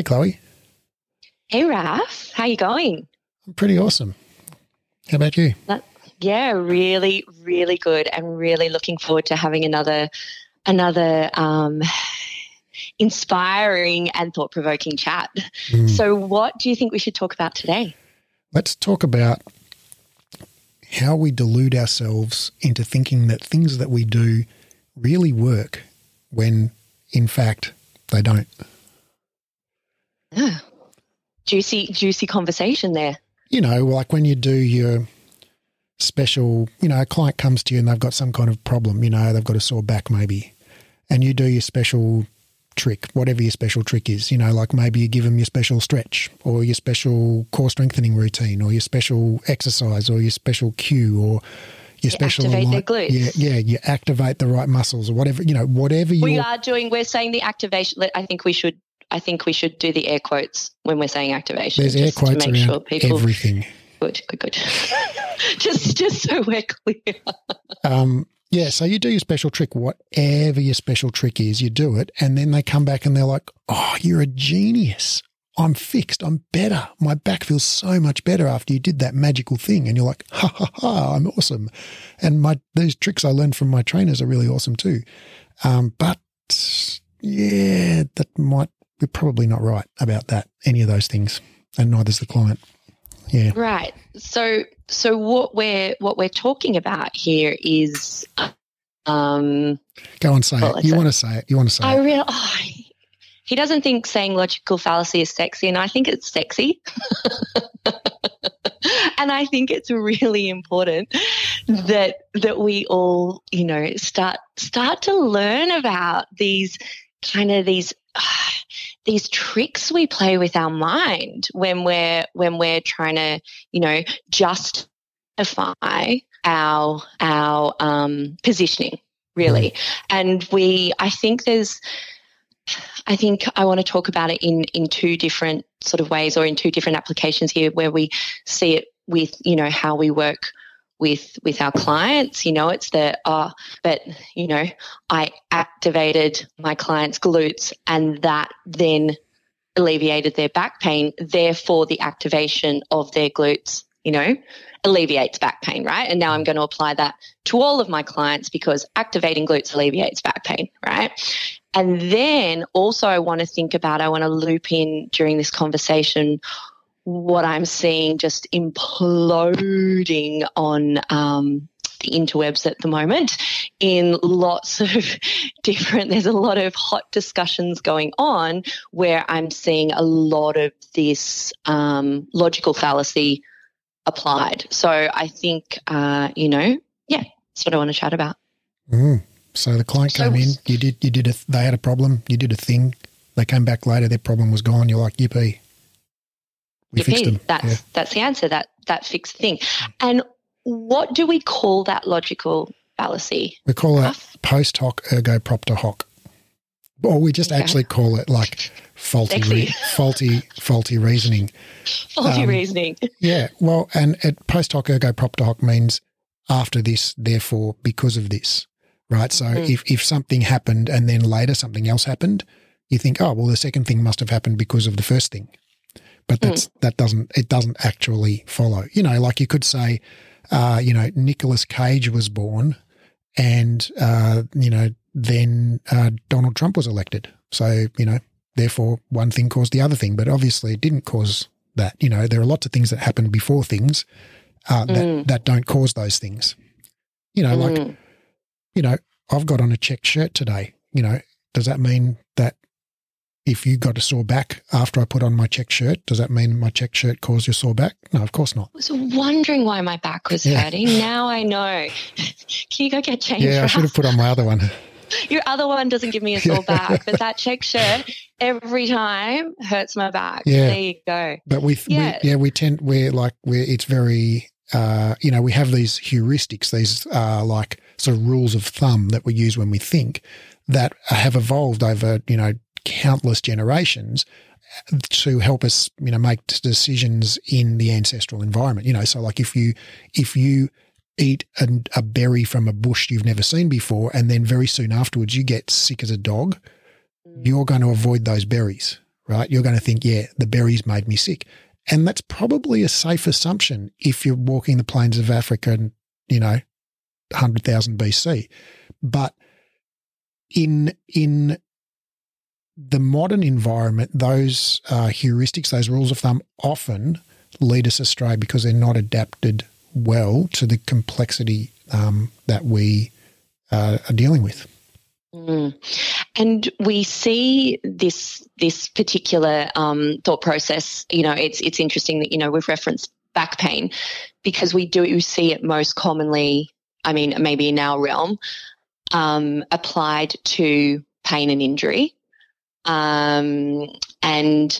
Hey, Chloe. Hey, Raf. How you going? I'm pretty awesome. How about you? That, yeah, really, really good, and really looking forward to having another another um, inspiring and thought provoking chat. Mm. So, what do you think we should talk about today? Let's talk about how we delude ourselves into thinking that things that we do really work when in fact they don't. Yeah. Juicy, juicy conversation there. You know, like when you do your special, you know, a client comes to you and they've got some kind of problem, you know, they've got a sore back maybe, and you do your special trick, whatever your special trick is, you know, like maybe you give them your special stretch or your special core strengthening routine or your special exercise or your special cue or your you special activate align- their glutes. Yeah, yeah, you activate the right muscles or whatever, you know, whatever you We are doing we're saying the activation I think we should I think we should do the air quotes when we're saying activation. There's air quotes around sure people, everything. Good, good, good. just just so we're clear. um yeah, so you do your special trick, whatever your special trick is, you do it, and then they come back and they're like, "Oh, you're a genius! I'm fixed. I'm better. My back feels so much better after you did that magical thing." And you're like, "Ha ha ha! I'm awesome!" And my these tricks I learned from my trainers are really awesome too. Um, but yeah, that might we're probably not right about that any of those things, and neither's the client. Yeah. Right. So so what we're what we're talking about here is um go on say well, it. You want to say it. You want to say I it. really oh, he doesn't think saying logical fallacy is sexy and I think it's sexy. and I think it's really important that that we all, you know, start start to learn about these kind of these uh, these tricks we play with our mind when we're when we're trying to you know justify our our um, positioning really. And we i think there's i think i want to talk about it in in two different sort of ways or in two different applications here where we see it with you know how we work with with our clients. You know it's the oh but you know i activated my client's glutes and that then alleviated their back pain. Therefore the activation of their glutes you know alleviates back pain right? And now i'm going to apply that to all of my clients because activating glutes alleviates back pain right? And then also i want to think about i want to loop in during this conversation what I'm seeing just imploding on um, the interwebs at the moment in lots of different there's a lot of hot discussions going on where i'm seeing a lot of this um, logical fallacy applied. So i think uh, you know yeah that's what i want to chat about. Mm. so the client came so, in you did you did a they had a problem you did a thing. They came back later their problem was gone. You're like yippee we fixed them. That's yeah. that's the answer. That that fixed thing. And what do we call that logical fallacy? We call it post hoc ergo propter hoc. Or we just okay. actually call it like faulty, re- faulty, faulty reasoning. Faulty um, reasoning. Yeah. Well, and it, post hoc ergo propter hoc means after this, therefore, because of this, right? So mm. if, if something happened and then later something else happened, you think, oh, well, the second thing must have happened because of the first thing but hmm. that's mm. that doesn't it doesn't actually follow. You know, like you could say, uh, you know, Nicolas Cage was born, and uh, you know, then uh, Donald Trump was elected. So you know, therefore, one thing caused the other thing, but obviously, it didn't cause that. You know, there are lots of things that happen before things uh, that mm. that don't cause those things. You know, like hmm. you know, I've got on a check shirt today. You know, does that mean that if you got a sore back after I put on my check shirt, does that mean my check shirt caused your sore back? No, of course not. I was wondering why my back was yeah. hurting. Now I know. Can you go get changed? Yeah, I should have put on my other one. Your other one doesn't give me a sore back, but that check shirt every time hurts my back. Yeah. There you go. But we, yeah, we, yeah, we tend, we're like, we're, it's very, uh, you know, we have these heuristics, these uh, like sort of rules of thumb that we use when we think that have evolved over, you know, countless generations to help us, you know, make decisions in the ancestral environment. You know, so like if you if you eat a, a, berry from a bush you've never seen before, and then very soon afterwards you get sick as a dog, mm. you're going to avoid those berries, right? You're going to think, yeah, the berries made me sick. And that's probably a safe assumption if you're walking the plains of Africa and, you know, 100,000 BC. But in, in the modern environment, those uh, heuristics, those rules of thumb often lead us astray because they're not adapted well to the complexity um, that we uh, are dealing with. Mm. And we see this this particular um, thought process. You know, it's it's interesting that you know we've referenced back pain because we do see it most commonly. I mean, maybe in our realm, um, applied to pain and injury, um, and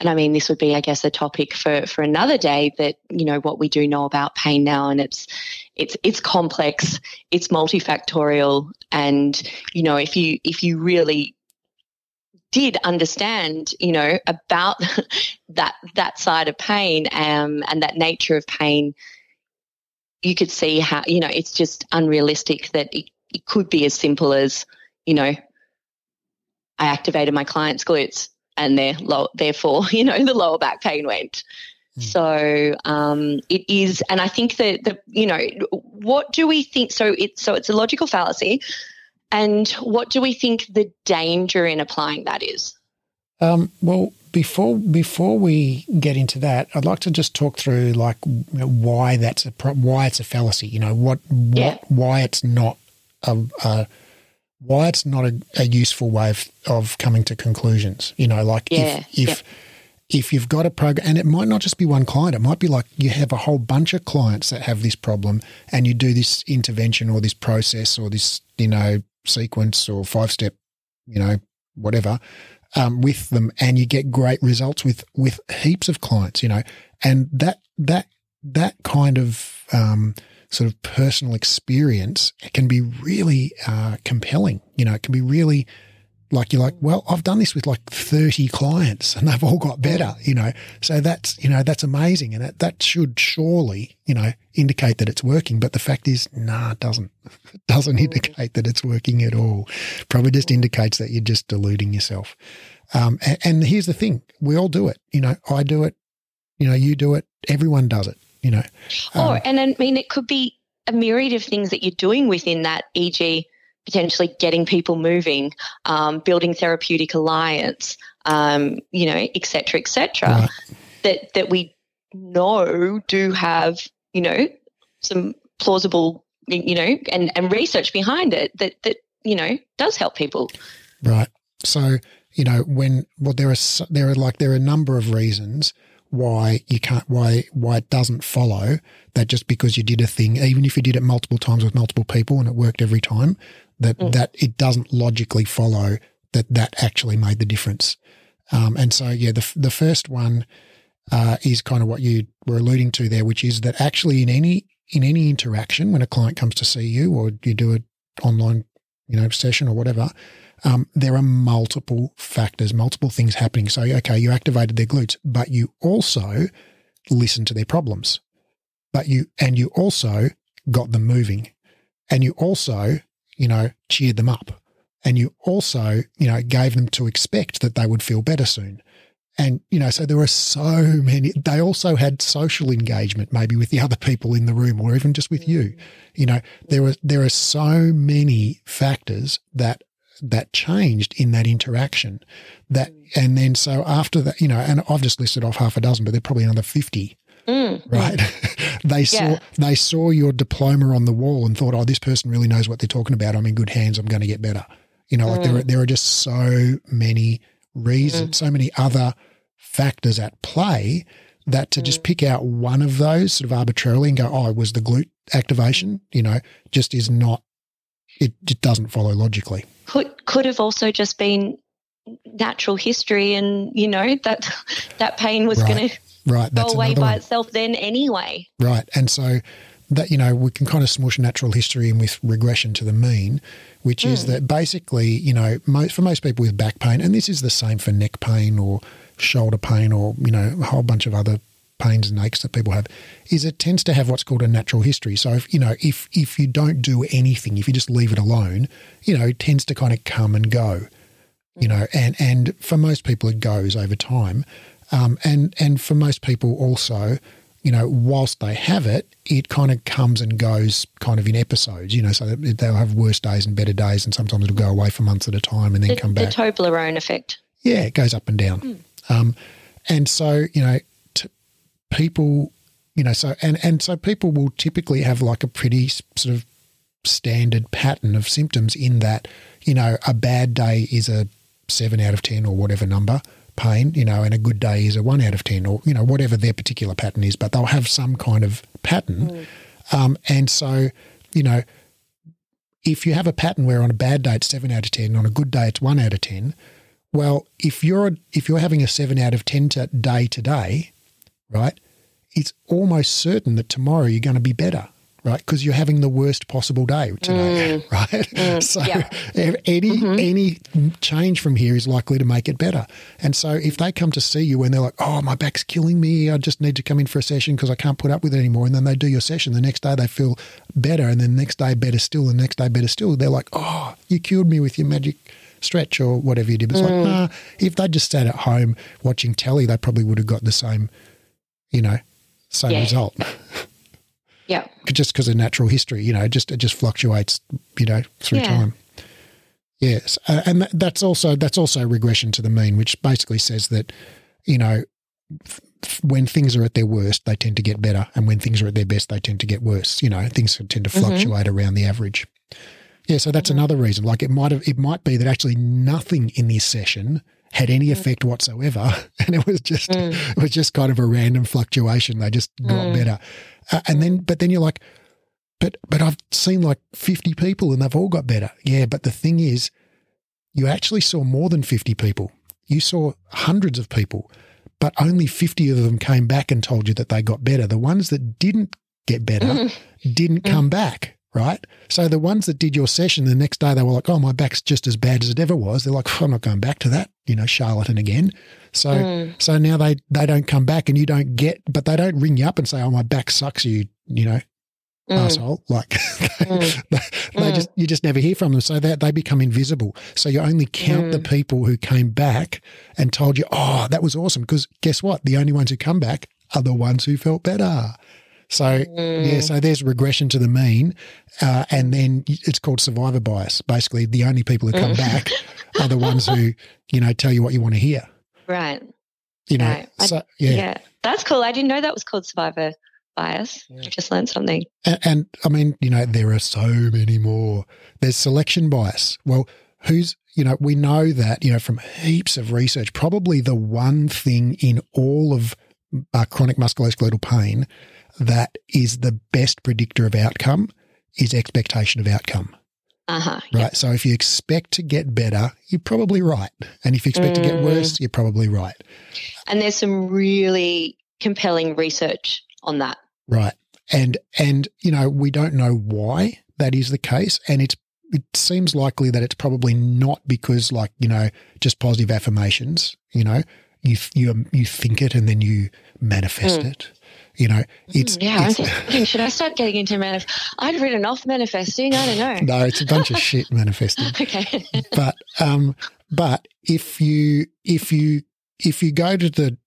and I mean, this would be, I guess, a topic for, for another day that, you know, what we do know about pain now and it's, it's, it's complex, it's multifactorial. And, you know, if you, if you really did understand, you know, about that, that side of pain, um, and that nature of pain, you could see how, you know, it's just unrealistic that it, it could be as simple as, you know, I activated my client's glutes and their low, therefore, you know, the lower back pain went. Mm. So um, it is, and I think that the you know what do we think? So it's so it's a logical fallacy, and what do we think the danger in applying that is? Um, well, before before we get into that, I'd like to just talk through like you know, why that's a why it's a fallacy. You know what what yeah. why it's not a, a why it's not a, a useful way of, of, coming to conclusions. You know, like yeah, if if, if you've got a program, and it might not just be one client, it might be like you have a whole bunch of clients that have this problem, and you do this intervention or this process or this you know sequence or five step, you know whatever, um, with them, and you get great results with with heaps of clients. You know, and that that that kind of um, sort of personal experience can be really uh, compelling. You know, it can be really like you're like, well, I've done this with like 30 clients and they've all got better, you know. So that's, you know, that's amazing. And that, that should surely, you know, indicate that it's working. But the fact is, nah, it doesn't. It doesn't indicate that it's working at all. Probably just indicates that you're just deluding yourself. Um, and, and here's the thing we all do it. You know, I do it. You know, you do it. Everyone does it you know. Um, or, and I mean, it could be a myriad of things that you're doing within that, e.g., potentially getting people moving, um, building therapeutic alliance, um, you know, et cetera, et cetera, right. that, that we know do have, you know, some plausible, you know, and, and research behind it that, that, you know, does help people. Right. So, you know, when, well, there are, there are like, there are a number of reasons why you can't why why it doesn't follow that just because you did a thing, even if you did it multiple times with multiple people and it worked every time, that mm. that it doesn't logically follow that that actually made the difference. Um, and so, yeah, the the first one uh, is kind of what you were alluding to there, which is that actually in any in any interaction when a client comes to see you or you do an online you know session or whatever, um, there are multiple factors, multiple things happening. So, okay, you activated their glutes, but you also listened to their problems, but you, and you also got them moving and you also, you know, cheered them up and you also, you know, gave them to expect that they would feel better soon. And, you know, so there were so many, they also had social engagement, maybe with the other people in the room or even just with you. You know, there were, there are so many factors that that changed in that interaction. That and then so after that, you know, and I've just listed off half a dozen, but there are probably another fifty. Mm. Right. they saw they saw your diploma on the wall and thought, oh, this person really knows what they're talking about. I'm in good hands. I'm going to get better. You know, like there are mm. there are just so many reasons, mm. so many other factors at play that to just mm. pick out one of those sort of arbitrarily and go, oh, it was the glute activation, you know, just is not it, it doesn't follow logically could could have also just been natural history, and you know that that pain was right. going to right. go away by one. itself then anyway. Right, and so that you know we can kind of smush natural history in with regression to the mean, which mm. is hmm. that basically you know most, for most people with back pain, and this is the same for neck pain or shoulder pain or you know a whole bunch of other pains and aches that people have is it tends to have what's called a natural history. So if you know if if you don't do anything, if you just leave it alone, you know, it tends to kind of come and go. you know, and, and for most people it goes over time. Um, and, and for most people also, you know, whilst they have it, it kind of comes and goes kind of in episodes, you know, so they'll have worse days and better days, and sometimes it'll go away for months at a time and then the, come back. The Toblerone effect. Yeah, it goes up and down. Mm. Um, and so, you know, people, you know, so, and, and so people will typically have like a pretty sort of standard pattern of symptoms in that, you know, a bad day is a seven out of 10 or whatever number pain, you know, and a good day is a one out of 10 or, you know, whatever their particular pattern is, but they'll have some kind of pattern. Mm. Um, and so, you know, if you have a pattern where on a bad day it's seven out of 10, on a good day it's one out of 10, well, if you're, if you're having a seven out of 10 to day today, right, it's almost certain that tomorrow you're going to be better right? Because you're having the worst possible day today, mm. right? Mm. so yeah. any mm-hmm. any change from here is likely to make it better. And so if they come to see you and they're like, "Oh, my back's killing me. I just need to come in for a session because I can't put up with it anymore," and then they do your session, the next day they feel better, and then the next day better still, the next day better still. They're like, "Oh, you cured me with your magic." stretch or whatever you did. It's mm. like, nah, if they just sat at home watching telly, they probably would have got the same, you know, same yeah. result. Yeah. Just because of natural history, you know, just it just fluctuates, you know, through yeah. time. Yes, uh, and that's also that's also regression to the mean, which basically says that, you know, f- when things are at their worst, they tend to get better, and when things are at their best, they tend to get worse. You know, things tend to mm-hmm. fluctuate mm-hmm. around the average. Yeah, so that's mm-hmm. another reason. Like it might have, it might be that actually nothing in this session had any mm. effect whatsoever, and it was just mm. it was just kind of a random fluctuation. They just got mm. better. Uh, and then, but then you're like, but, but I've seen like 50 people and they've all got better. Yeah. But the thing is, you actually saw more than 50 people. You saw hundreds of people, but only 50 of them came back and told you that they got better. The ones that didn't get better mm-hmm. didn't come back right? So the ones that did your session the next day, they were like, "Oh, my back's just as bad as it ever was." They're like, oh, "I'm not going back to that," you know, charlatan again. So mm. so now they they don't come back, and you don't get, but they don't ring you up and say, "Oh, my back sucks," you you know. Mm. Asshole, like mm. they, they just you just never hear from them, so that they become invisible. So you only count the mm. people who came back and told you, "Oh, that was awesome." Because guess what? The only ones who come back are the ones who felt better. So mm. yeah, so there's regression to the mean, uh, and then it's called survivor bias. Basically, the only people who come mm. back are the ones who you know tell you what you want to hear. Right. You know. Right. So yeah. yeah, that's cool. I didn't know that was called survivor bias. Yeah. I just learned something. And, and I mean, you know, there are so many more. There's selection bias. Well, who's you know, we know that, you know, from heaps of research, probably the one thing in all of uh, chronic musculoskeletal pain that is the best predictor of outcome is expectation of outcome. Uh-huh, right. Yep. So if you expect to get better, you're probably right. And if you expect mm. to get mm. worse, you're probably right. And there's some really compelling research on that. Right. And and you know, we don't know why that is the case. And it's it seems likely that it's probably not because like, you know, just positive affirmations, you know, you you you think it and then you manifest mm. it. You know, it's mm, yeah. It's, I'm thinking, should I start getting into manif? I'd written off manifesting. I don't know. no, it's a bunch of shit manifesting. okay, but um, but if you if you if you go to the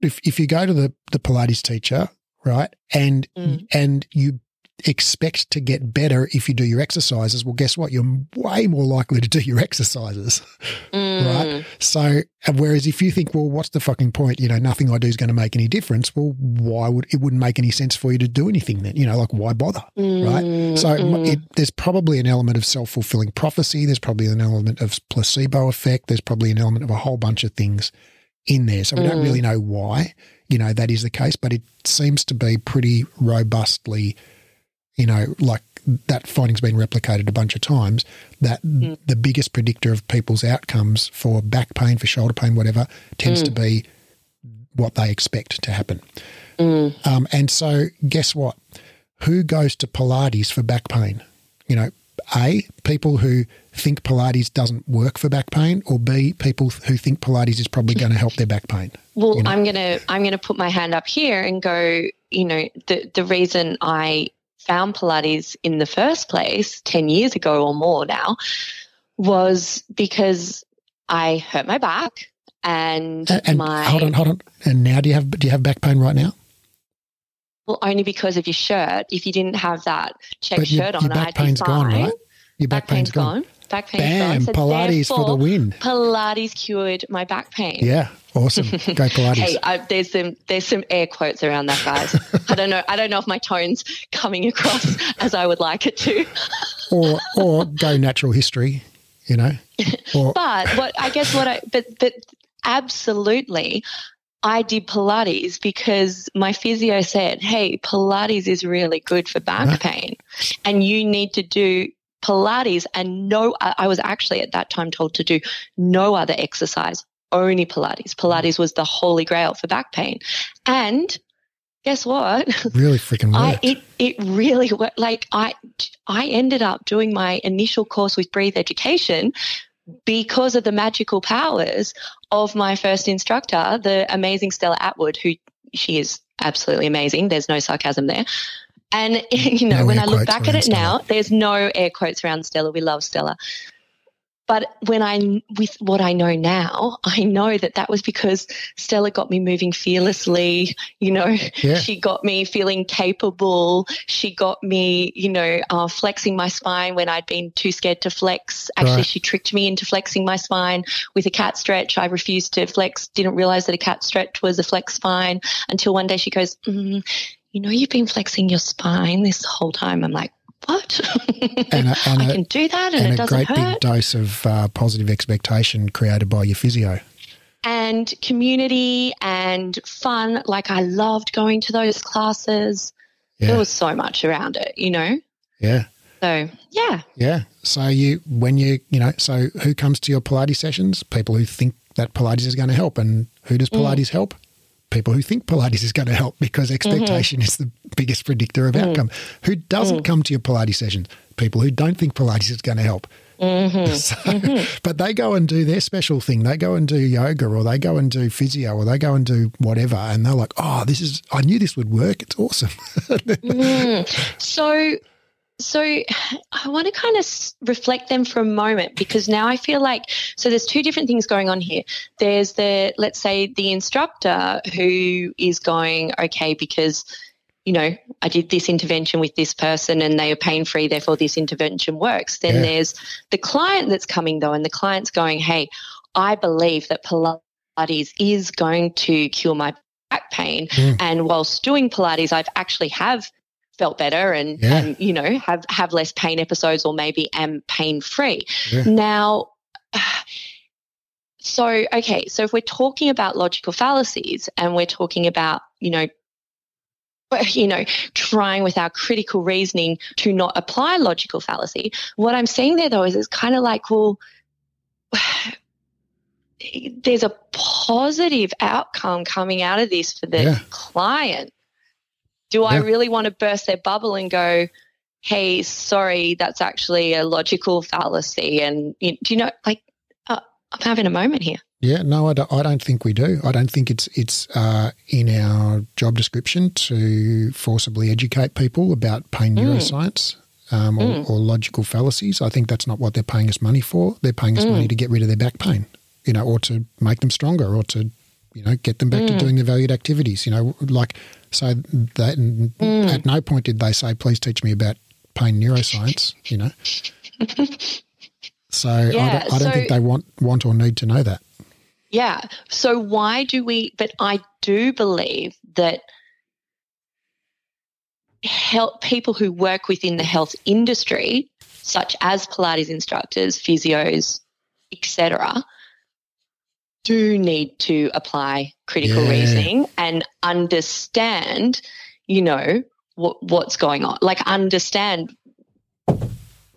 if if you go to the the Pilates teacher, right, and mm. and you expect to get better if you do your exercises, well, guess what? You're way more likely to do your exercises, mm. right? So, whereas if you think, well, what's the fucking point? You know, nothing I do is going to make any difference. Well, why would it wouldn't make any sense for you to do anything then? You know, like why bother, mm. right? So, mm. it, there's probably an element of self fulfilling prophecy. There's probably an element of placebo effect. There's probably an element of a whole bunch of things in there. So we don't mm. really know why, you know, that is the case, but it seems to be pretty robustly you know, like that finding's been replicated a bunch of times, that mm. the biggest predictor of people's outcomes for back pain, for shoulder pain, whatever, tends mm. to be what they expect to happen. Mm. Um, and so, guess what? Who goes to Pilates for back pain? You know, A, people who think Pilates doesn't work for back pain, or B, people who think Pilates is probably going to help their back pain. Well, you know? I'm gonna I'm gonna put my hand up here and go. You know, the the reason I found Pilates in the first place 10 years ago or more now was because I hurt my back and, And, and my hold on, hold on. And now, do you have do you have back pain right now? well only because of your shirt. If you didn't have that check your, shirt your on, back I'd pain's be gone, right? Your back, pain's gone. Back pain's Bam! So Pilates for the win. Pilates cured my back pain. Yeah, awesome. Go Pilates. Hey, I, there's some there's some air quotes around that, guys. I don't know. I don't know if my tone's coming across as I would like it to. or or go natural history, you know. Or But what I guess what I but but absolutely I did Pilates because my physio said, "Hey, Pilates is really good for back Right. pain, and you need to do Pilates." And no, I was actually at that time told to do no other exercise, only Pilates. Pilates was the holy grail for back pain, and guess what? really freaking I worked. it it really worked. Like I I ended up doing my initial course with Breathe Education because of the magical powers of my first instructor, the amazing Stella Atwood, who she is absolutely amazing. There's no sarcasm there. And you know, No when I look back at it now, there's no air quotes around Stella. We love Stella. But when I, with what I know now, I know that that was because Stella got me moving fearlessly. You know, Yeah. she got me feeling capable. She got me, you know, uh, flexing my spine when I'd been too scared to flex. Actually, Right. she tricked me into flexing my spine with a cat stretch. I refused to flex, didn't realize that a cat stretch was a flex spine until one day she goes, mm, You know, you've been flexing your spine this whole time. I'm like, What? And a- and I a- can do that and, and it a doesn't hurt. And a great big dose of uh, positive expectation created by your physio. and community and fun. Like I loved going to those classes. Yeah, There was so much around it, you know? yeah, So yeah. yeah. So you, when you, you know, so who comes to your Pilates sessions? People who think that Pilates is going to help, and who does Mm. Pilates help? People who think Pilates is going to help because mm-hmm. expectation is the biggest predictor of mm. outcome. Who doesn't mm. come to your Pilates sessions? People who don't think Pilates is going to help. Mm-hmm. So, mm-hmm. But they go and do their special thing. They go and do yoga or they go and do physio or they go and do whatever. And they're like, oh, this is, I knew this would work. It's awesome. Mm. So so I want to kind of reflect them for a moment because now I feel like so there's two different things going on here. There's the let's say the instructor who is going okay because you know I did this intervention with this person and they are pain free therefore this intervention works. Then Yeah. there's the client that's coming though and the client's going hey I believe that Pilates is going to cure my back pain Mm. and whilst doing Pilates I've actually have felt better and, Yeah. and you know have have less pain episodes or maybe am pain free Yeah. now so okay so if we're talking about logical fallacies and we're talking about you know you know trying with our critical reasoning to not apply logical fallacy what i'm saying there though is it's kind of like well there's a positive outcome coming out of this for the Yeah. client do I really want to burst their bubble and go, hey, sorry, that's actually a logical fallacy? And you, do you know, like, uh, I'm having a moment here. Yeah, no, I don't, I don't think we do. I don't think it's it's uh, in our job description to forcibly educate people about pain Mm. neuroscience um, or, Mm. or logical fallacies. I think that's not what they're paying us money for. They're paying us money to get rid of their back pain, you know, or to make them stronger, or to you know get them back to doing their valued activities. You know, like so that hmm. at no point did they say, "Please teach me about pain neuroscience." You know. So I don't, I don't so- think they want want or need to know that. Yeah. So why do we, but I do believe that help people who work within the health industry, such as Pilates instructors, physios, etc., do need to apply critical Yeah. reasoning and understand, you know, what, what's going on. Like understand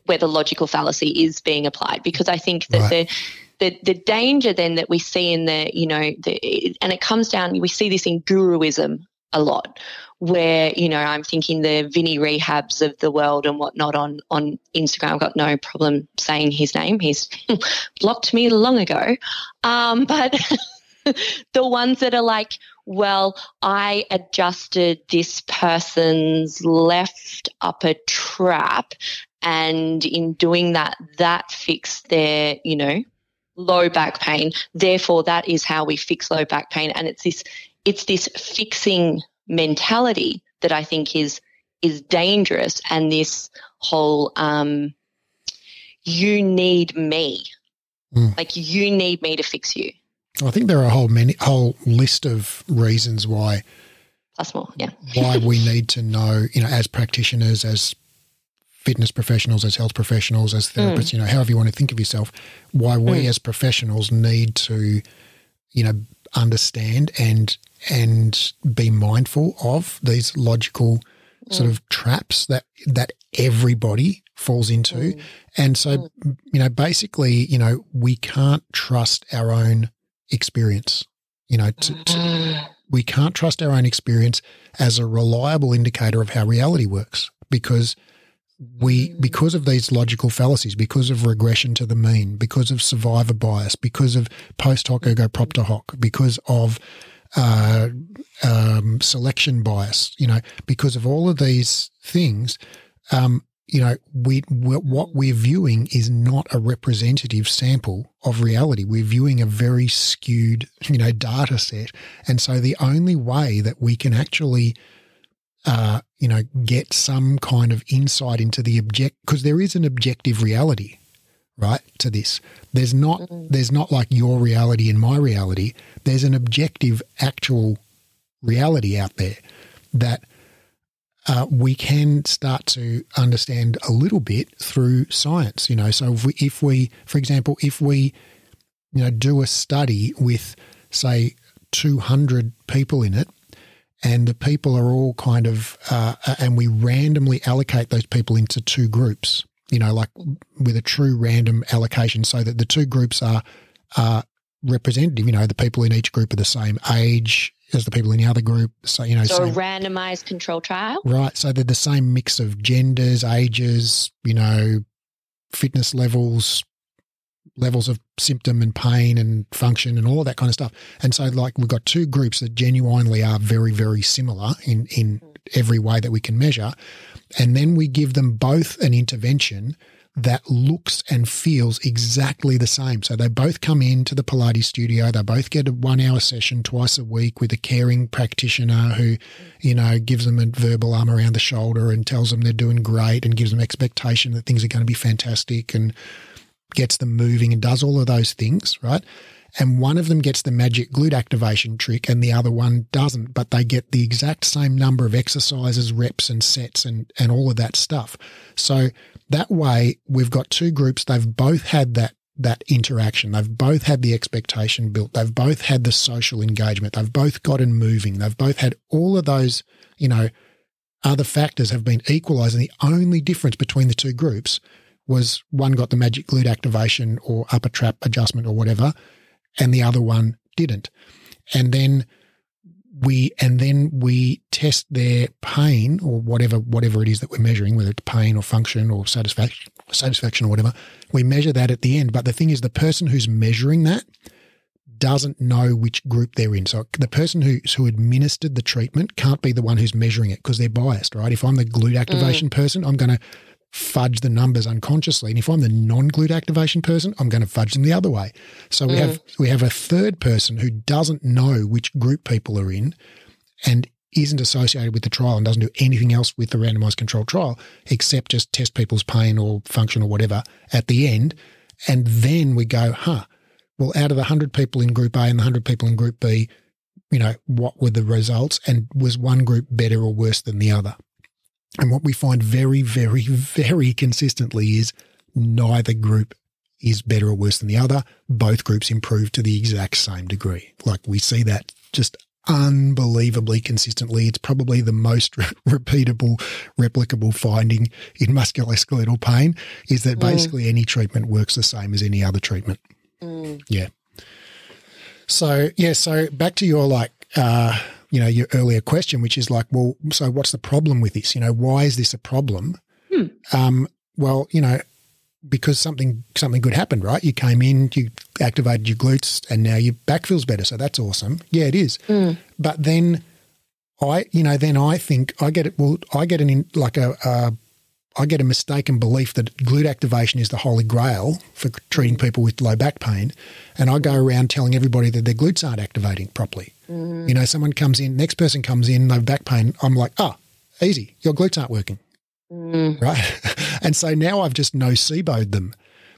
where the logical fallacy is being applied, because I think that Right. the the the danger then that we see in the you know the and it comes down we see this in guruism a lot where you know i'm thinking the vinny rehabs of the world and whatnot on on instagram i've got no problem saying his name he's blocked me long ago um but the ones that are like well i adjusted this person's left upper trap and in doing that that fixed their you know low back pain. Therefore, that is how we fix low back pain. And it's this, it's this fixing mentality that I think is is dangerous, and this whole um, you need me, mm. like you need me to fix you. I think there are a whole many whole list of reasons why. Plus more, yeah. why we need to know, you know, as practitioners, as fitness professionals, as health professionals, as therapists, mm. you know, however you want to think of yourself, why we mm. as professionals need to, you know, understand and and be mindful of these logical mm. sort of traps that that everybody falls into. Mm. And so, mm. you know, basically, you know, we can't trust our own experience. You know, to, to, mm. we can't trust our own experience as a reliable indicator of how reality works because we because of these logical fallacies, because of regression to the mean, because of survivor bias, because of post hoc ergo propter hoc, because of uh, um, selection bias, you know, because of all of these things, um, you know, we, what we're viewing is not a representative sample of reality. We're viewing a very skewed, you know, data set, and so the only way that we can actually uh, you know, get some kind of insight into the object because there is an objective reality, right? To this, there's not mm-hmm. there's not like your reality and my reality. There's an objective, actual reality out there that uh, we can start to understand a little bit through science. You know, so if we, if we, for example, if we, you know, do a study with say 200 people in it and the people are all kind of, uh, and we randomly allocate those people into two groups, you know, like with a true random allocation so that the two groups are, are representative. You know, the people in each group are the same age as the people in the other group. So, you know, so same, a randomized control trial. Right. So they're the same mix of genders, ages, you know, fitness levels, levels of symptom and pain and function and all of that kind of stuff. And so, like, we've got two groups that genuinely are very, very similar in, in every way that we can measure. And then we give them both an intervention that looks and feels exactly the same. So they both come into the Pilates studio. They both get a one hour session twice a week with a caring practitioner who, you know, gives them a verbal arm around the shoulder and tells them they're doing great and gives them expectation that things are going to be fantastic and gets them moving and does all of those things, right? And one of them gets the magic glute activation trick and the other one doesn't, but they get the exact same number of exercises, reps and sets and, and all of that stuff. So that way we've got two groups. They've both had that that interaction. They've both had the expectation built. They've both had the social engagement. They've both gotten moving. They've both had all of those, you know, other factors have been equalized. And the only difference between the two groups was one got the magic glute activation or upper trap adjustment or whatever, and the other one didn't. And then we and then we test their pain or whatever whatever it is that we're measuring, whether it's pain or function or satisfaction satisfaction or whatever. We measure that at the end. But the thing is the person who's measuring that doesn't know which group they're in. So the person who who administered the treatment can't be the one who's measuring it because they're biased, right? If I'm the glute activation mm. person, I'm going to fudge the numbers unconsciously. And if I'm the non-glute activation person, I'm going to fudge them the other way. So we mm. have we have a third person who doesn't know which group people are in and isn't associated with the trial and doesn't do anything else with the randomized controlled trial except just test people's pain or function or whatever at the end. And then we go, huh, well, out of the 100 people in group A and the 100 people in group B, you know, what were the results? And was one group better or worse than the other? And what we find very, very, very consistently is neither group is better or worse than the other. Both groups improve to the exact same degree. Like we see that just unbelievably consistently. It's probably the most repeatable, replicable finding in musculoskeletal pain is that mm. basically any treatment works the same as any other treatment. Mm. Yeah. So, yeah, so back to your like, uh, you know, your earlier question, which is like, well, so what's the problem with this? You know, why is this a problem? Hmm. Um, well, you know, because something something good happened, right? You came in, you activated your glutes, and now your back feels better. So that's awesome. Yeah, it is. Mm. But then I, you know, then I think I get it. Well, I get an in, like a, a I get a mistaken belief that glute activation is the holy grail for treating people with low back pain. And I go around telling everybody that their glutes aren't activating properly. Mm. You know, someone comes in, next person comes in, low back pain. I'm like, oh, easy, your glutes aren't working. Mm. Right. and so now I've just noceboed them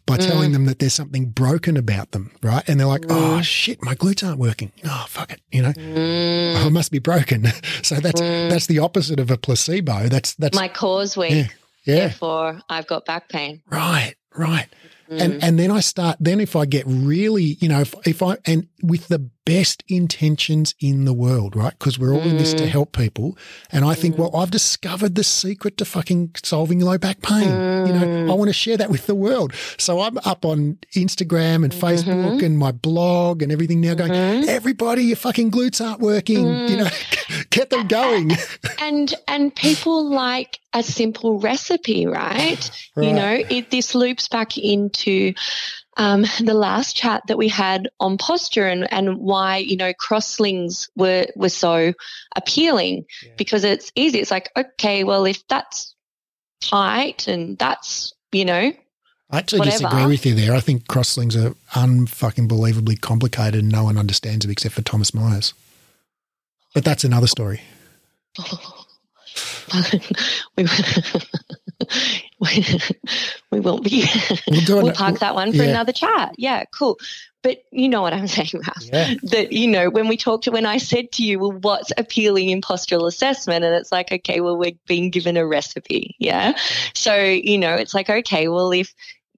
by mm. telling them that there's something broken about them, right? And they're like, mm. oh shit, my glutes aren't working. Oh fuck it, you know, mm. oh, it must be broken. so that's mm. that's the opposite of a placebo. That's that's my cause. Yeah, yeah. Therefore, I've got back pain. Right, right. Mm. And and then I start then if I get really, you know, if if I and with the best intentions in the world, right? Because we're all mm. in this to mm. help people. And I think, mm. well, I've discovered the secret to fucking solving low back pain. Mm. You know, I mm. want to share that with the world. So I'm up on Instagram and Facebook mm-hmm. and my blog and everything now going, mm-hmm. everybody, your fucking glutes aren't working. You know, get them going. and and people like a simple recipe, right? right. You know, it this loops back into um, the last chat that we had on posture and, and why, you know, cross slings were, were so appealing yeah. because it's easy. It's like, okay, well, if that's tight and that's, you know, I actually whatever. disagree with you there. I think cross slings are unfucking believably complicated and no one understands them except for Thomas Myers. But that's another story. we, we won't be. We'll, we'll park that one for yeah. another chat. Yeah, cool. But you know what I'm saying, Raf. Yeah. That you know when we talked, to, when I said to you, "Well, what's appealing in postural assessment?" and it's like, okay, well, we're being given a recipe. Yeah. So you know, it's like, okay, well, if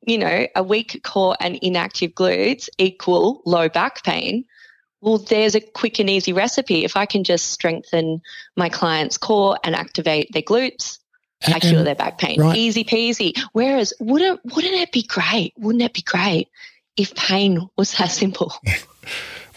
you know a weak core and inactive glutes equal low back pain, well, there's a quick and easy recipe. If I can just strengthen my client's core and activate their glutes, and, I cure their back pain. Right. Easy peasy. Whereas, wouldn't wouldn't it be great? Wouldn't it be great if pain was that simple?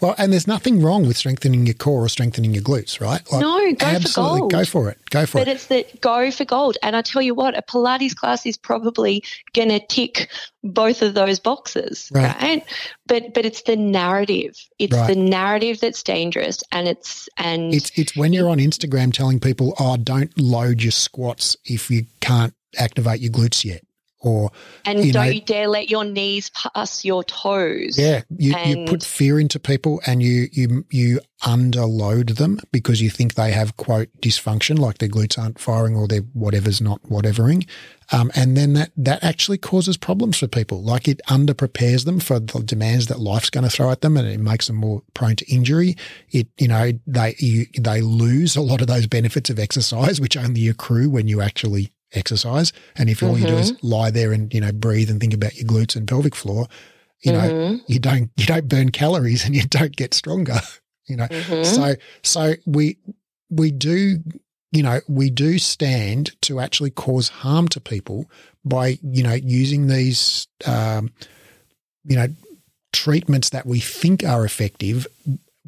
Well, and there's nothing wrong with strengthening your core or strengthening your glutes, right? Like, no, go absolutely, for gold. Go for it. Go for but it. But it's the go for gold. And I tell you what, a Pilates class is probably going to tick both of those boxes, right. right? But but it's the narrative. It's right. the narrative that's dangerous, and it's and it's it's when you're on Instagram telling people, oh, don't load your squats if you can't activate your glutes yet or and don't know, you dare let your knees pass your toes. Yeah, you, you put fear into people, and you you you underload them because you think they have quote dysfunction, like their glutes aren't firing or their whatever's not whatevering, um, and then that that actually causes problems for people. Like it underprepares them for the demands that life's going to throw at them, and it makes them more prone to injury. It you know they you, they lose a lot of those benefits of exercise, which only accrue when you actually exercise. And if all mm-hmm. you do is mm-hmm. lie there and, you know, breathe and think about your glutes and pelvic floor, you know, mm-hmm. you don't, you don't burn calories and you don't get stronger, you know. Mm-hmm. So, so we, we do, you know, we do stand to actually cause harm to people by, you know, using these, um, you know, treatments that we think are effective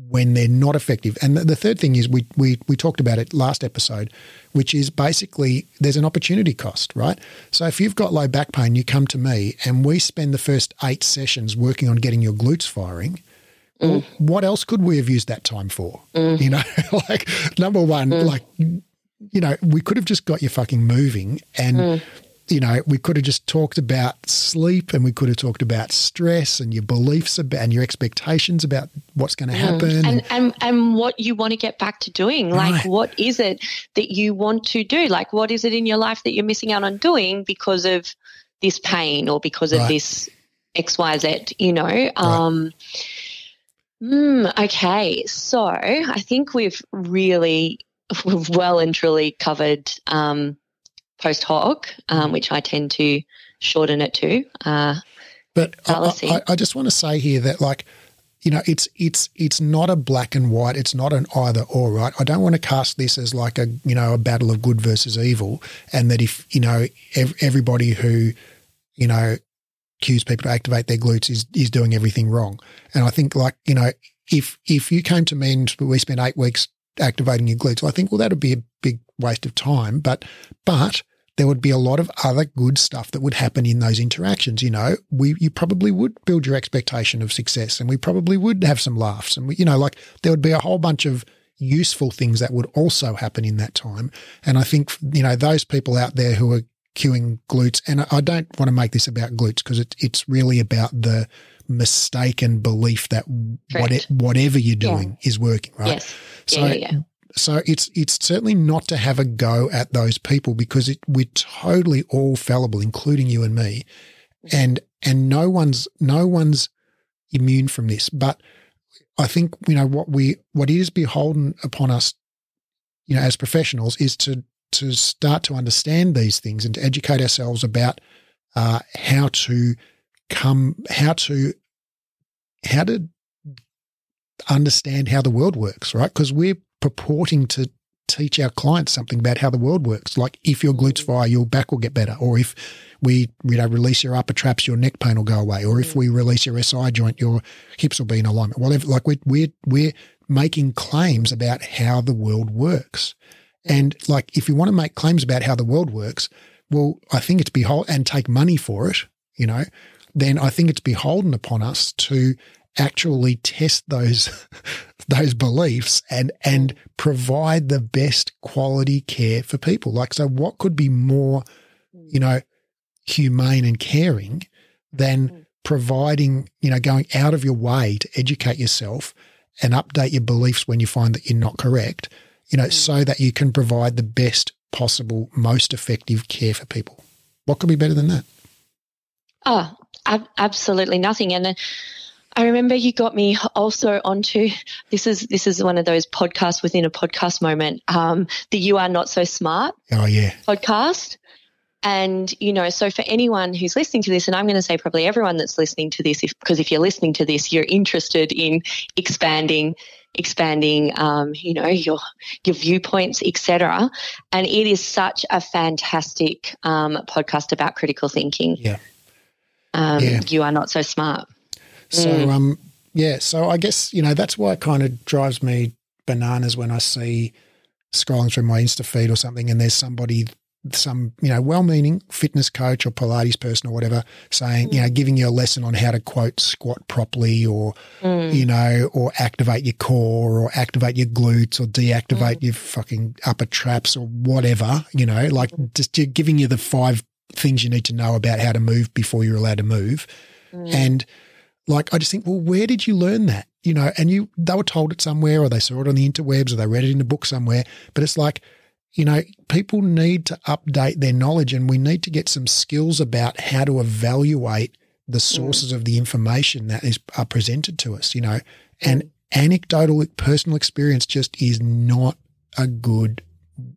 when they're not effective. And the, the third thing is we, we, we talked about it last episode, which is basically there's an opportunity cost, right? So if you've got low back pain, you come to me and we spend the first eight sessions working on getting your glutes firing. Mm. What else could we have used that time for? Mm. You know, like number one, mm. like, you know, we could have just got you fucking moving and mm you know, we could have just talked about sleep and we could have talked about stress and your beliefs about and your expectations about what's going to mm. happen. Mm. And, and, and what you want to get back to doing. Like right. what is it that you want to do? Like what is it in your life that you're missing out on doing because of this pain or because of this XYZ, you know? Right. Um mm, okay. So I think we've really we've well and truly covered um post hoc, um, mm. which I tend to shorten it to. Uh, but I, I, I, just want to say here that, like, you know, it's it's it's not a black and white. It's not an either or, right? I don't want to cast this as like a you know a battle of good versus evil, and that if you know ev- everybody who you know cues people to activate their glutes is is doing everything wrong. And I think like you know if if you came to me and we spent eight weeks activating your glutes, well, I think well that'd be a big waste of time. But but there would be a lot of other good stuff that would happen in those interactions. You know, we you probably would build your expectation of success, and we probably would have some laughs, and we, you know, like there would be a whole bunch of useful things that would also happen in that time. And I think you know those people out there who are cueing glutes. And I, don't want to make this about glutes because it, it's really about the mistaken belief that what, whatever you're doing yeah. is working, right? Yes. So, yeah, yeah, so it's it's certainly not to have a go at those people because it, we're totally all fallible, including you and me, mm-hmm. and and no one's no one's immune from this. But I think you know what we what is beholden upon us, you know, as professionals, is to to start to understand these things and to educate ourselves about uh, how to come, how to how to understand how the world works, right? Because we're purporting to teach our clients something about how the world works. Like if your glutes mm. fire, your back will get better. Or if we you know release your upper traps, your neck pain will go away. Or if mm. we release your SI joint, your hips will be in alignment. Whatever. Like we're we're we're making claims about how the world works. And like if you want to make claims about how the world works, well, I think it's beholden and take money for it, you know, then I think it's beholden upon us to actually test those those beliefs and and provide the best quality care for people like so what could be more you know humane and caring than mm. providing you know going out of your way to educate yourself and update your beliefs when you find that you're not correct you know mm. so that you can provide the best possible most effective care for people what could be better than that oh ab- absolutely nothing and I remember you got me also onto this is this is one of those podcasts within a podcast moment. Um, the "You Are Not So Smart" oh yeah podcast, and you know, so for anyone who's listening to this, and I'm going to say probably everyone that's listening to this, if, because if you're listening to this, you're interested in expanding expanding um, you know your your viewpoints etc and it is such a fantastic um, podcast about critical thinking yeah. Um, yeah. you are not so smart so, mm. um, yeah, so I guess, you know, that's why it kind of drives me bananas when I see scrolling through my Insta feed or something and there's somebody, some, you know, well meaning fitness coach or Pilates person or whatever saying, mm. you know, mm. giving you a lesson on how to quote squat properly or, mm. you know, or activate your core or activate your glutes or deactivate mm. your fucking upper traps or whatever, you know, like mm. just giving you the five things you need to know about how to move before you're allowed to move. And, like, I just think, well, where did you learn that? You know, and you, they were told it somewhere or they saw it on the interwebs or they read it in a book somewhere. But it's like, you know, people need to update their knowledge and we need to get some skills about how to evaluate the mm. sources mm. of the information that is are presented to us, you know. And mm. anecdotal personal experience just is not a good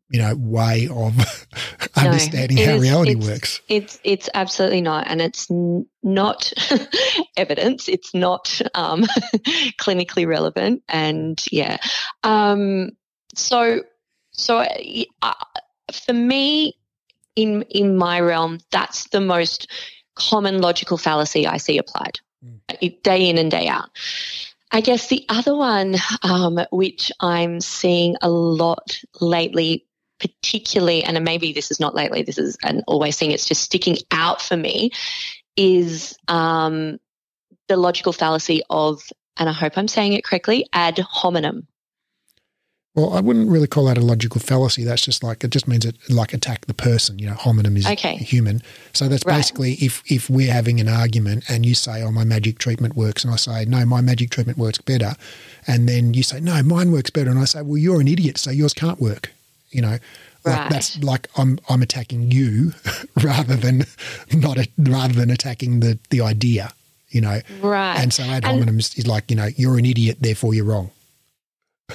you know way of understanding no, how is, reality it's, works. it's it's absolutely not and it's not evidence it's not um, clinically relevant and yeah. Um, so so uh, for me in in my realm that's the most common logical fallacy i see applied mm. day in and day out. I guess the other one, um, which I'm seeing a lot lately, particularly, and maybe this is not lately, this is an always thing, it's just sticking out for me, is um, the logical fallacy of, and I hope I'm saying it correctly, ad hominem. Well, I wouldn't really call that a logical fallacy. That's just like it just means it like attack the person. You know, hominem is okay. human. So that's right. basically if if we're having an argument and you say, "Oh, my magic treatment works," and I say, "No, my magic treatment works better," and then you say, "No, mine works better," and I say, "Well, you're an idiot, so yours can't work." You know, like that's like I'm I'm attacking you rather than not a, rather than attacking the the idea. You know, right? And so ad hominem is, like you know you're an idiot, therefore you're wrong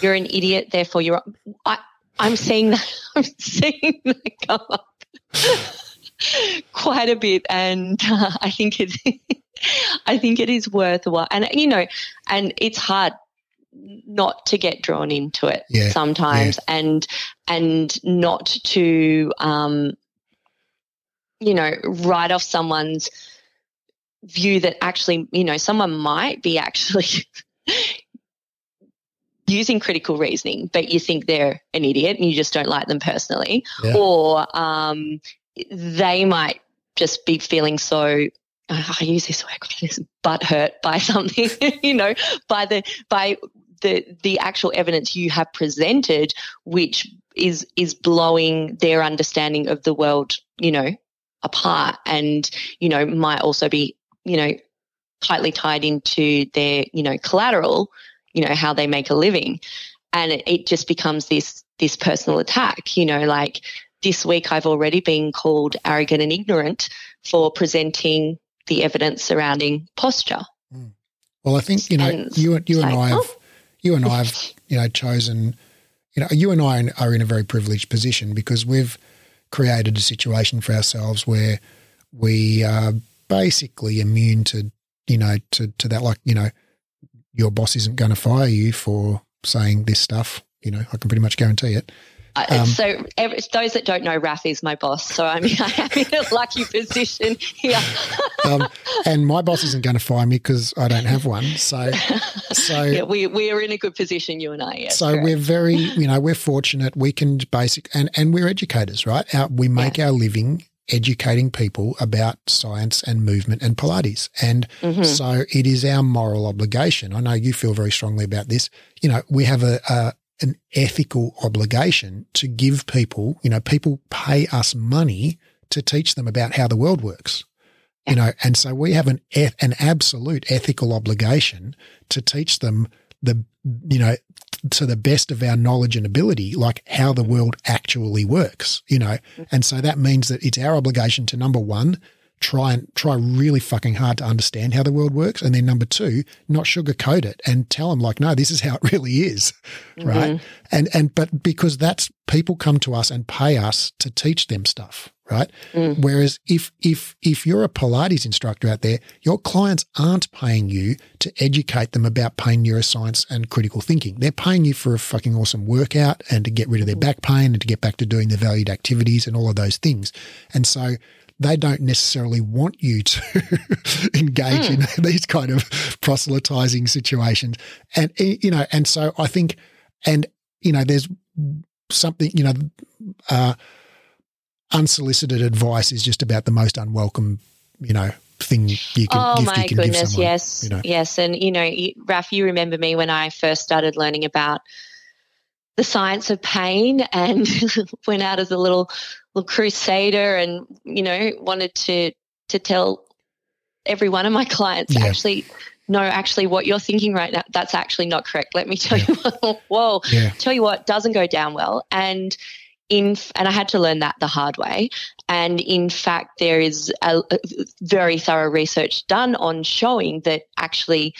you're an idiot, therefore you're. I, I'm seeing that. I'm seeing that come up quite a bit, and uh, I think it. I think it is worthwhile, and you know, and it's hard not to get drawn into it yeah, sometimes, yeah. and and not to, um, you know, write off someone's view that actually, you know, someone might be actually using critical reasoning, but you think they're an idiot and you just don't like them personally, yeah. or um, they might just be feeling so. I use this word, butt hurt by something, you know, by the by the the actual evidence you have presented, which is is blowing their understanding of the world, you know, apart and, you know, might also be, you know, tightly tied into their, you know, collateral, you know, how they make a living. And it, it just becomes this, this personal attack, you know, like this week I've already been called arrogant and ignorant for presenting the evidence surrounding posture. Mm. Well, I think, you know, and you, you and like, I have, oh. You and I have, you know, chosen, you know, you and I are in a very privileged position because we've created a situation for ourselves where we are basically immune to you know, to, to that, like, you know, your boss isn't going to fire you for saying this stuff. You know, I can pretty much guarantee it. Uh, um, so, every, those that don't know, Raf is my boss. So, I mean, I am in a lucky position here. um, and my boss isn't going to fire me because I don't have one. So, so yeah, we we are in a good position, you and I. Yes, so correct. we're very, you know, we're fortunate. We can basic and and we're educators, right? Our, we make yeah. our living educating people about science and movement and Pilates. And mm-hmm. so it is our moral obligation. I know you feel very strongly about this. You know, we have a, a an ethical obligation to give people, you know, people pay us money to teach them about how the world works. You know, and so we have an an absolute ethical obligation to teach them the you know to the best of our knowledge and ability, like how the world actually works, you know? And so that means that it's our obligation to number one, try and try really fucking hard to understand how the world works. And then number two, not sugarcoat it and tell them like, no, this is how it really is. Right. Mm-hmm. And, and, but because that's people come to us and pay us to teach them stuff right? Mm. Whereas if if if you're a Pilates instructor out there, your clients aren't paying you to educate them about pain neuroscience and critical thinking. They're paying you for a fucking awesome workout and to get rid of their back pain and to get back to doing their valued activities and all of those things. And so they don't necessarily want you to engage mm. in these kind of proselytizing situations. And eh, you know, and so I think and you know, there's something, you know, uh, unsolicited advice is just about the most unwelcome, you know, thing you can. Oh my can goodness, someone, yes, you know. yes, and you know, Raf, you remember me when I first started learning about the science of pain and went out as a little little crusader, and you know, wanted to to tell every one of my clients yeah. actually no, actually, what you're thinking right now, that's actually not correct. Let me tell yeah. you what, whoa, yeah. tell you what doesn't go down well. And in and I had to learn that the hard way. And in fact, there is a, a very thorough research done on showing that actually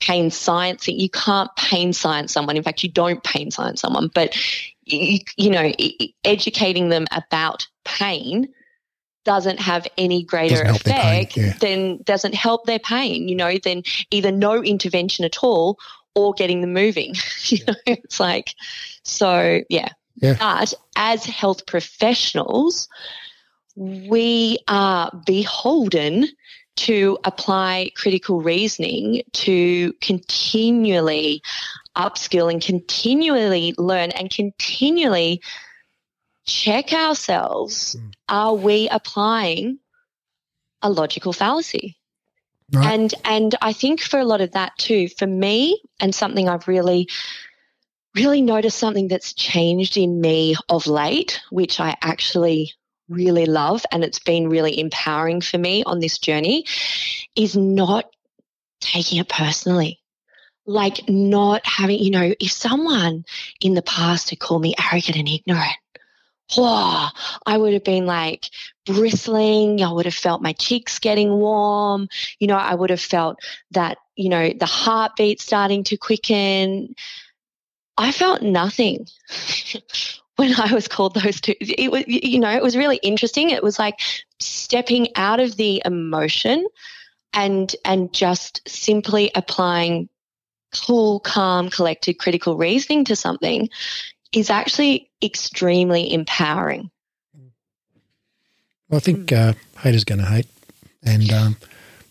pain science. You can't pain science someone. In fact you don't pain science someone. But you, you know educating them about pain doesn't have any greater effect pain, yeah. then doesn't help their pain you know then either no intervention at all or getting them moving you know it's like so yeah. Yeah. But as health professionals, we are beholden to apply critical reasoning to continually upskill and continually learn and continually check ourselves mm. are we applying a logical fallacy right. and and i think for a lot of that too for me and something i've really really noticed something that's changed in me of late, which I actually really love, and it's been really empowering for me on this journey, is not taking it personally. Like, not having, you know, if someone in the past had called me arrogant and ignorant, oh, I would have been like bristling. I would have felt my cheeks getting warm. You know, I would have felt that, you know, the heartbeat starting to quicken. I felt nothing when I was called those two. It was, you know, it was really interesting. It was like stepping out of the emotion and and just simply applying cool, calm, collected, critical reasoning to something is actually extremely empowering. Well, I think uh, haters going to hate, and um,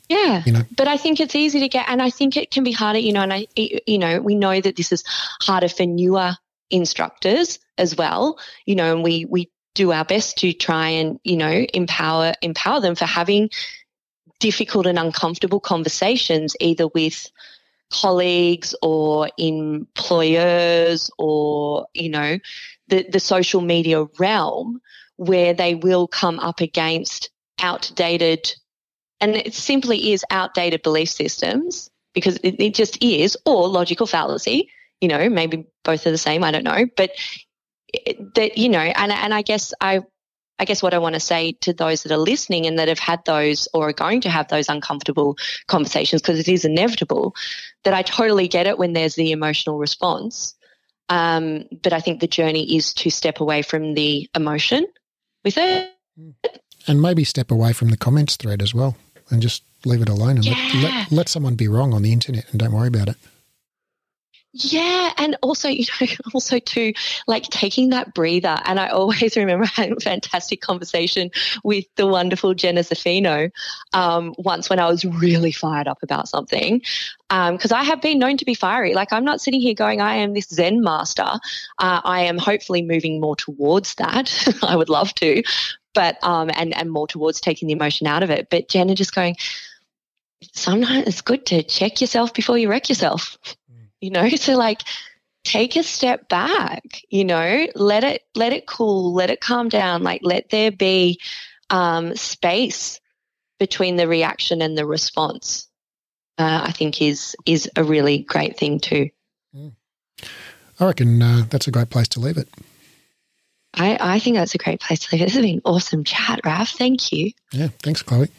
yeah. You know? But I think it's easy to get, and I think it can be harder, you know, and I, you know, we know that this is harder for newer instructors as well, you know, and we, we do our best to try and, you know, empower, empower them for having difficult and uncomfortable conversations either with colleagues or employers or, you know, the, the social media realm where they will come up against outdated, and it simply is outdated belief systems because it, it just is, or logical fallacy. You know, maybe both are the same. I don't know, but that you know, and and I guess I I guess what I want to say to those that are listening and that have had those or are going to have those uncomfortable conversations, because it is inevitable, that I totally get it when there's the emotional response. Um, but I think the journey is to step away from the emotion with it. And maybe step away from the comments thread as well and just leave it alone and yeah. let, let, let someone be wrong on the internet and don't worry about it. Yeah, and also, you know, also too, like taking that breather. And I always remember having a fantastic conversation with the wonderful Jenna Zaffino um, once when I was really fired up about something. Because um, I have been known to be fiery. Like I'm not sitting here going, I am this Zen master. Uh, I am hopefully moving more towards that. I would love to, but um, and and more towards taking the emotion out of it. But Jenna just going, sometimes it's good to check yourself before you wreck yourself you know so like take a step back you know let it let it cool let it calm down like let there be um, space between the reaction and the response uh, i think is is a really great thing too mm. i reckon uh, that's a great place to leave it I, I think that's a great place to leave it. This has been awesome chat, Raf. Thank you. Yeah, thanks, Chloe.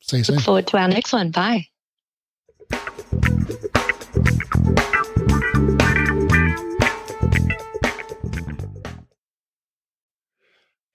See you Look soon. Look forward to our next one. Bye.